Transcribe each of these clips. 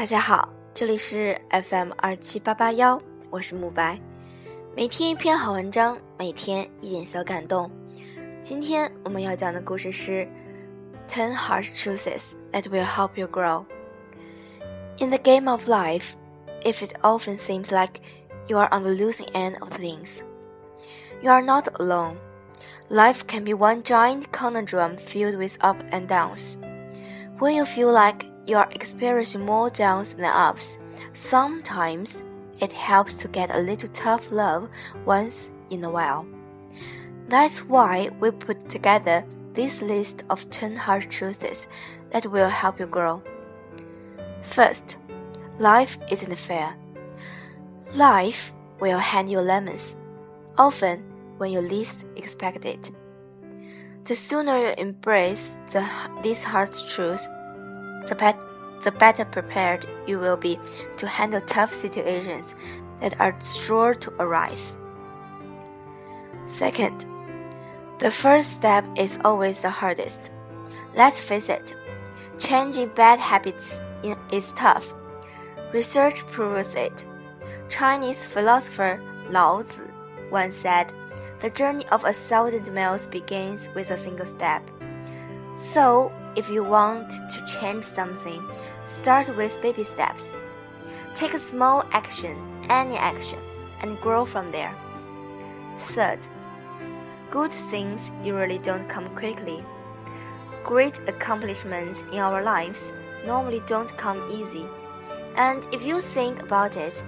大家好，这里是 FM 二七八八幺，我是慕白。每天一篇好文章，每天一点小感动。今天我们要讲的故事是 Ten Harsh Truths That Will Help You Grow. In the game of life, if it often seems like you are on the losing end of things, you are not alone. Life can be one giant conundrum filled with ups and downs. When you feel like you are experiencing more downs than ups, sometimes it helps to get a little tough love once in a while. That's why we put together this list of 10 hard truths that will help you grow. First, life isn't fair. Life will hand you lemons, often when you least expect it. The sooner you embrace the, these hard truths, the, bet, the better prepared you will be to handle tough situations that are sure to arise. Second, the first step is always the hardest. Let's face it, changing bad habits is tough. Research proves it. Chinese philosopher Lao Tzu once said, The journey of a thousand miles begins with a single step. So, if you want to change something, start with baby steps. Take a small action, any action, and grow from there. Third, good things usually don't come quickly. Great accomplishments in our lives normally don't come easy. And if you think about it,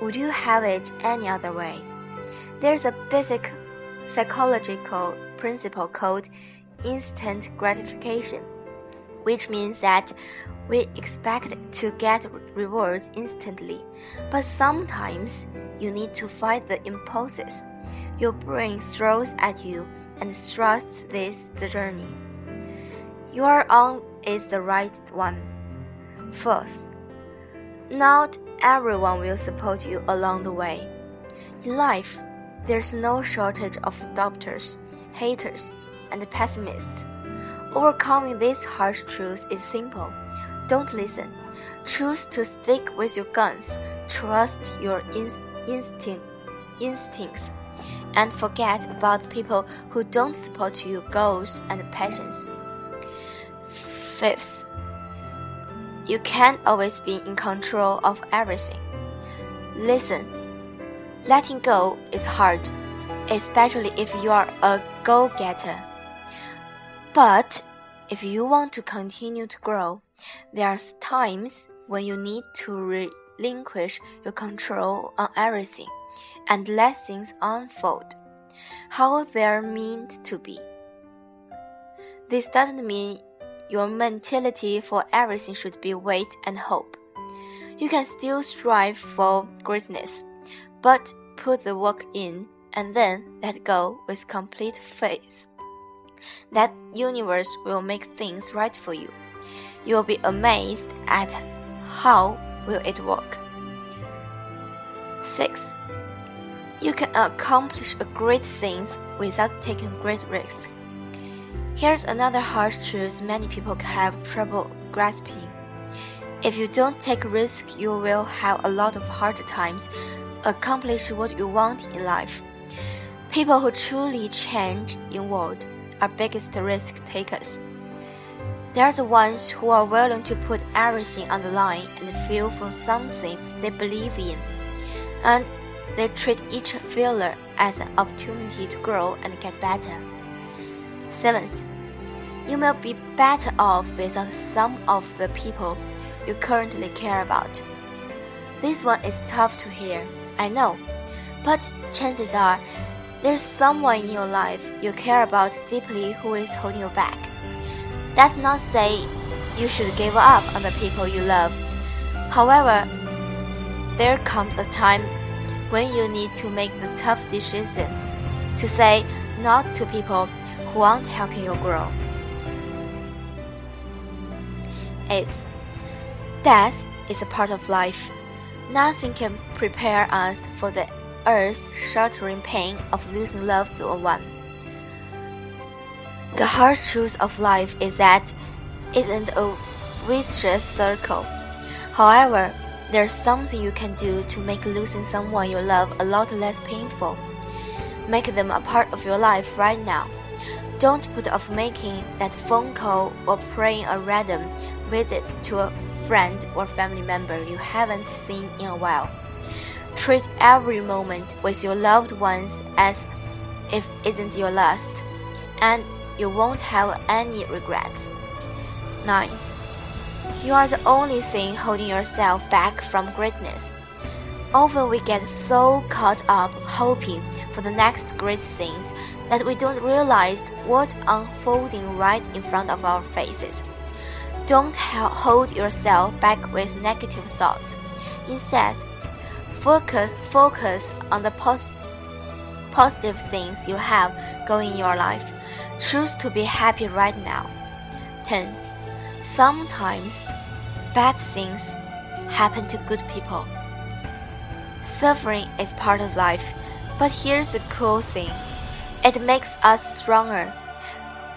would you have it any other way? There's a basic psychological principle called instant gratification, which means that we expect to get rewards instantly, but sometimes you need to fight the impulses. Your brain throws at you and thrusts this journey. You are on is the right one. Fourth, not everyone will support you along the way. In life, there's no shortage of doubters, haters, and pessimists. Overcoming these harsh truths is simple. Don't listen. Choose to stick with your guns. Trust your instinct, instincts. And forget about people who don't support your goals and passions. Fifth, you can't always be in control of everything. Listen, letting go is hard, especially if you are a go getter. But if you want to continue to grow, there are times when you need to relinquish your control on everything and let things unfold how they're meant to be. This doesn't mean your mentality for everything should be wait and hope. You can still strive for greatness, but put the work in and then let go with complete faith. That universe will make things right for you. You'll be amazed at how will it work. 6. You can accomplish great things without taking great risks. Here's another harsh truth many people have trouble grasping. If you don't take risk, you will have a lot of hard times accomplish what you want in life. People who truly change in world are biggest risk takers. They're the ones who are willing to put everything on the line and feel for something they believe in. And they treat each failure as an opportunity to grow and get better. Seventh, you may be better off without some of the people you currently care about. This one is tough to hear, I know, but chances are there's someone in your life you care about deeply who is holding you back. That's not say you should give up on the people you love. However, there comes a time when you need to make the tough decisions to say not to people who aren't helping you grow. 8. Death is a part of life. Nothing can prepare us for the earth's shuddering pain of losing loved one. The hard truth of life is that it isn't a vicious circle. However, there's something you can do to make losing someone you love a lot less painful. Make them a part of your life right now. Don't put off making that phone call or paying a random visit to a friend or family member you haven't seen in a while. Treat every moment with your loved ones as if it isn't your last, and you won't have any regrets. Ninth, you are the only thing holding yourself back from greatness. Often we get so caught up hoping for the next great things that we don't realize what's unfolding right in front of our faces. Don't hold yourself back with negative thoughts. Instead, focus focus on the pos positive things you have going in your life. Choose to be happy right now. 10. Sometimes bad things happen to good people. Suffering is part of life, but here's the cool thing it makes us stronger.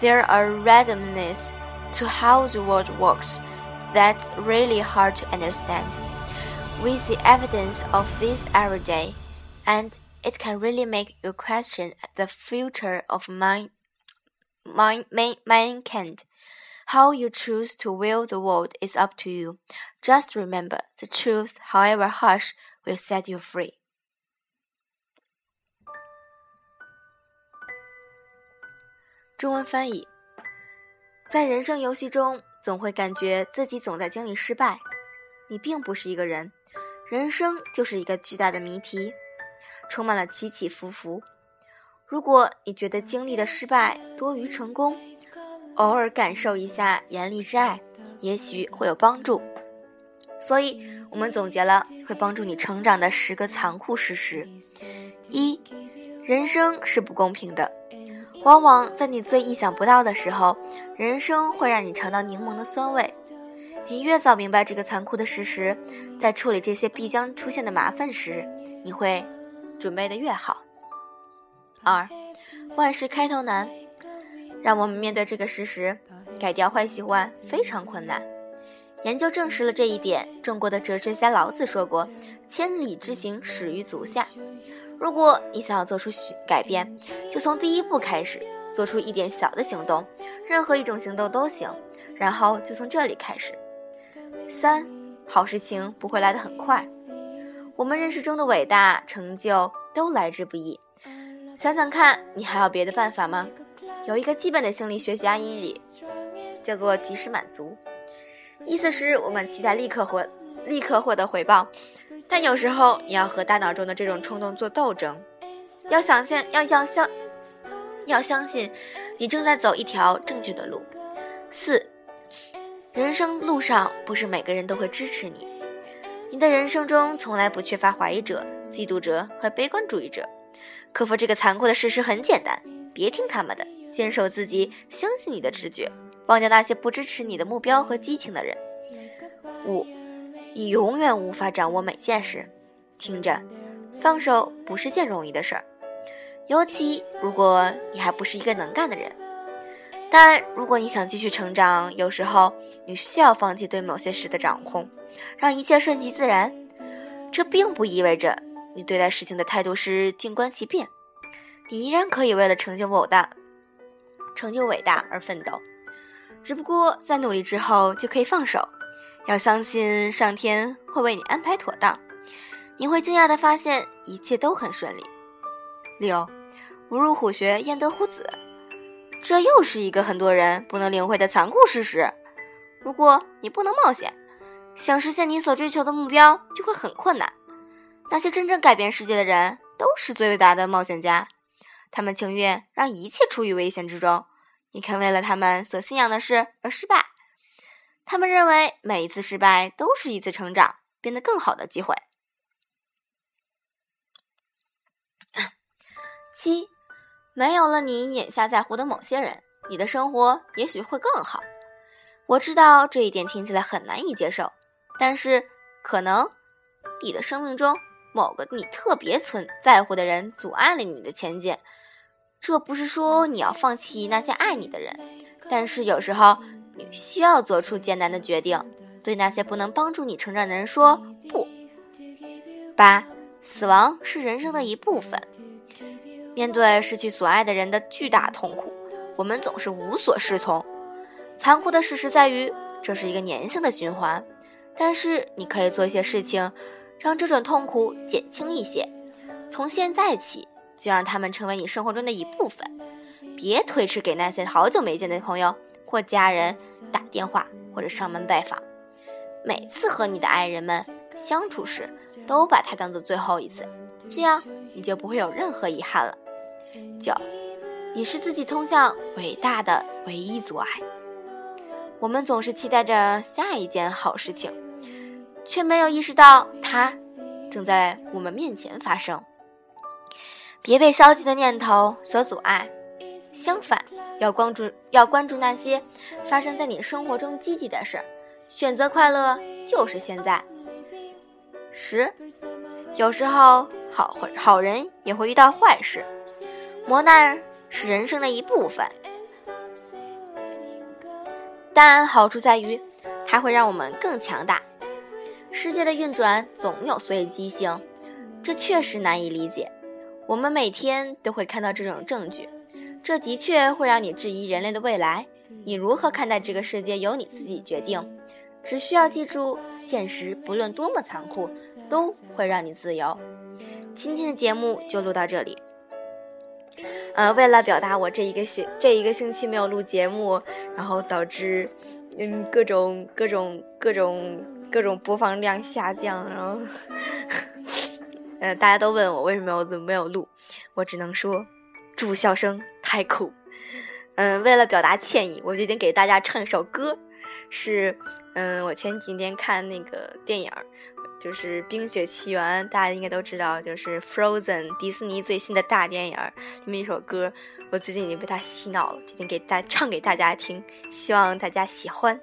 There are randomness to how the world works that's really hard to understand. We see evidence of this every day, and it can really make you question the future of mind, mind, mankind. How you choose to view the world is up to you. Just remember, the truth, however harsh, will set you free. 中文翻译：在人生游戏中，总会感觉自己总在经历失败。你并不是一个人， 人生就是一个巨大的谜题，充满了起起伏伏。如果你觉得经历的失败多于成功，偶尔感受一下严厉之爱，也许会有帮助。所以，我们总结了会帮助你成长的十个残酷事实：一，人生是不公平的。往往在你最意想不到的时候，人生会让你尝到柠檬的酸味。你越早明白这个残酷的事实，在处理这些必将出现的麻烦时，你会准备的越好。二，万事开头难，让我们面对这个事实，改掉坏习惯非常困难。研究证实了这一点。中国的哲学家老子说过：“千里之行，始于足下。”如果你想要做出改变，就从第一步开始，做出一点小的行动，任何一种行动都行，然后就从这里开始。三，好事情不会来得很快，我们认识中的伟大成就都来之不易。想想看，你还有别的办法吗？有一个基本的心理学习案例，叫做及时满足，意思是我们期待立刻获立刻获得回报。但有时候你要和大脑中的这种冲动做斗争，要想象，要要相，要相信你正在走一条正确的路。四，人生路上不是每个人都会支持你，你的人生中从来不缺乏怀疑者、嫉妒者和悲观主义者。克服这个残酷的事实很简单，别听他们的，坚守自己，相信你的直觉，忘掉那些不支持你的目标和激情的人。五。你永远无法掌握每件事，听着，放手不是件容易的事儿，尤其如果你还不是一个能干的人。但如果你想继续成长，有时候你需要放弃对某些事的掌控，让一切顺其自然。这并不意味着你对待事情的态度是静观其变，你依然可以为了成就伟大、成就伟大而奋斗，只不过在努力之后就可以放手。要相信上天会为你安排妥当，你会惊讶地发现一切都很顺利。六，不入虎穴焉得虎子，这又是一个很多人不能领会的残酷事实。如果你不能冒险，想实现你所追求的目标就会很困难。那些真正改变世界的人都是最伟大的冒险家，他们情愿让一切处于危险之中，你肯为了他们所信仰的事而失败。他们认为每一次失败都是一次成长、变得更好的机会。七，没有了你眼下在乎的某些人，你的生活也许会更好。我知道这一点听起来很难以接受，但是可能你的生命中某个你特别存在乎的人阻碍了你的前进。这不是说你要放弃那些爱你的人，但是有时候你。需要做出艰难的决定，对那些不能帮助你成长的人说不。八，死亡是人生的一部分。面对失去所爱的人的巨大痛苦，我们总是无所适从。残酷的事实在于，这是一个粘性的循环。但是你可以做一些事情，让这种痛苦减轻一些。从现在起，就让他们成为你生活中的一部分。别推迟给那些好久没见的朋友或家人打电话或者上门拜访。每次和你的爱人们相处时，都把它当做最后一次，这样你就不会有任何遗憾了。九，你是自己通向伟大的唯一阻碍。我们总是期待着下一件好事情，却没有意识到它正在我们面前发生。别被消极的念头所阻碍，相反，要关注要关注那些发生在你生活中积极的事。选择快乐就是现在。十，有时候好好人也会遇到坏事，磨难是人生的一部分，但好处在于它会让我们更强大。世界的运转总有随机性，这确实难以理解。我们每天都会看到这种证据，这的确会让你质疑人类的未来。你如何看待这个世界，由你自己决定。只需要记住，现实不论多么残酷，都会让你自由。今天的节目就录到这里。呃，为了表达我这一个星这一个星期没有录节目，然后导致嗯各种各种各种各种播放量下降，然后 呃大家都问我为什么我没有录，我只能说住校生太苦。嗯，为了表达歉意，我决定给大家唱一首歌，是。嗯，我前几天看那个电影，就是《冰雪奇缘》，大家应该都知道，就是《Frozen》迪士尼最新的大电影里面一首歌，我最近已经被它洗脑了，决定给大唱给大家听，希望大家喜欢。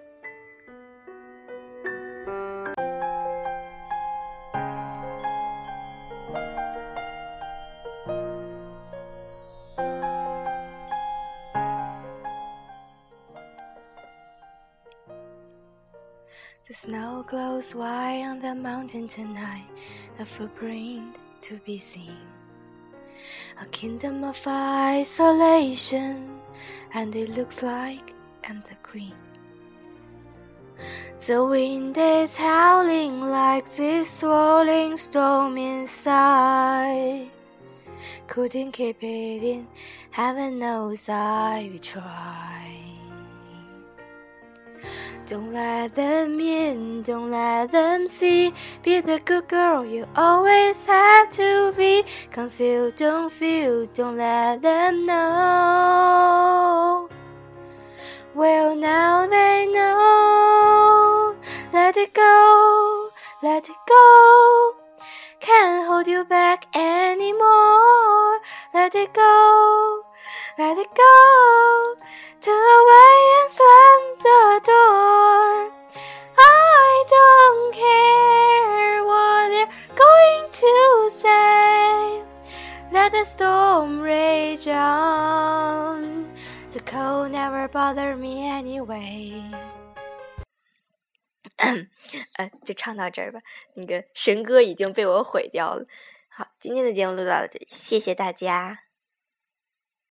Glows on the mountain tonight, a footprint to be seen. A kingdom of isolation, and it looks like I'm the queen. The wind is howling like this swirling storm inside. Couldn't keep it in, heaven knows I tried. Don't let them in, don't let them see. Be the good girl you always have to be. Conceal, don't feel, don't let them know. Well, now they know. Let it go, let it go. Can't hold you back anymore. Let it go, let it go. Turn away and slam the door. Bother me anyway. 呃，就唱到这儿吧。那个神歌已经被我毁掉了。好，今天的节目录到这里，谢谢大家。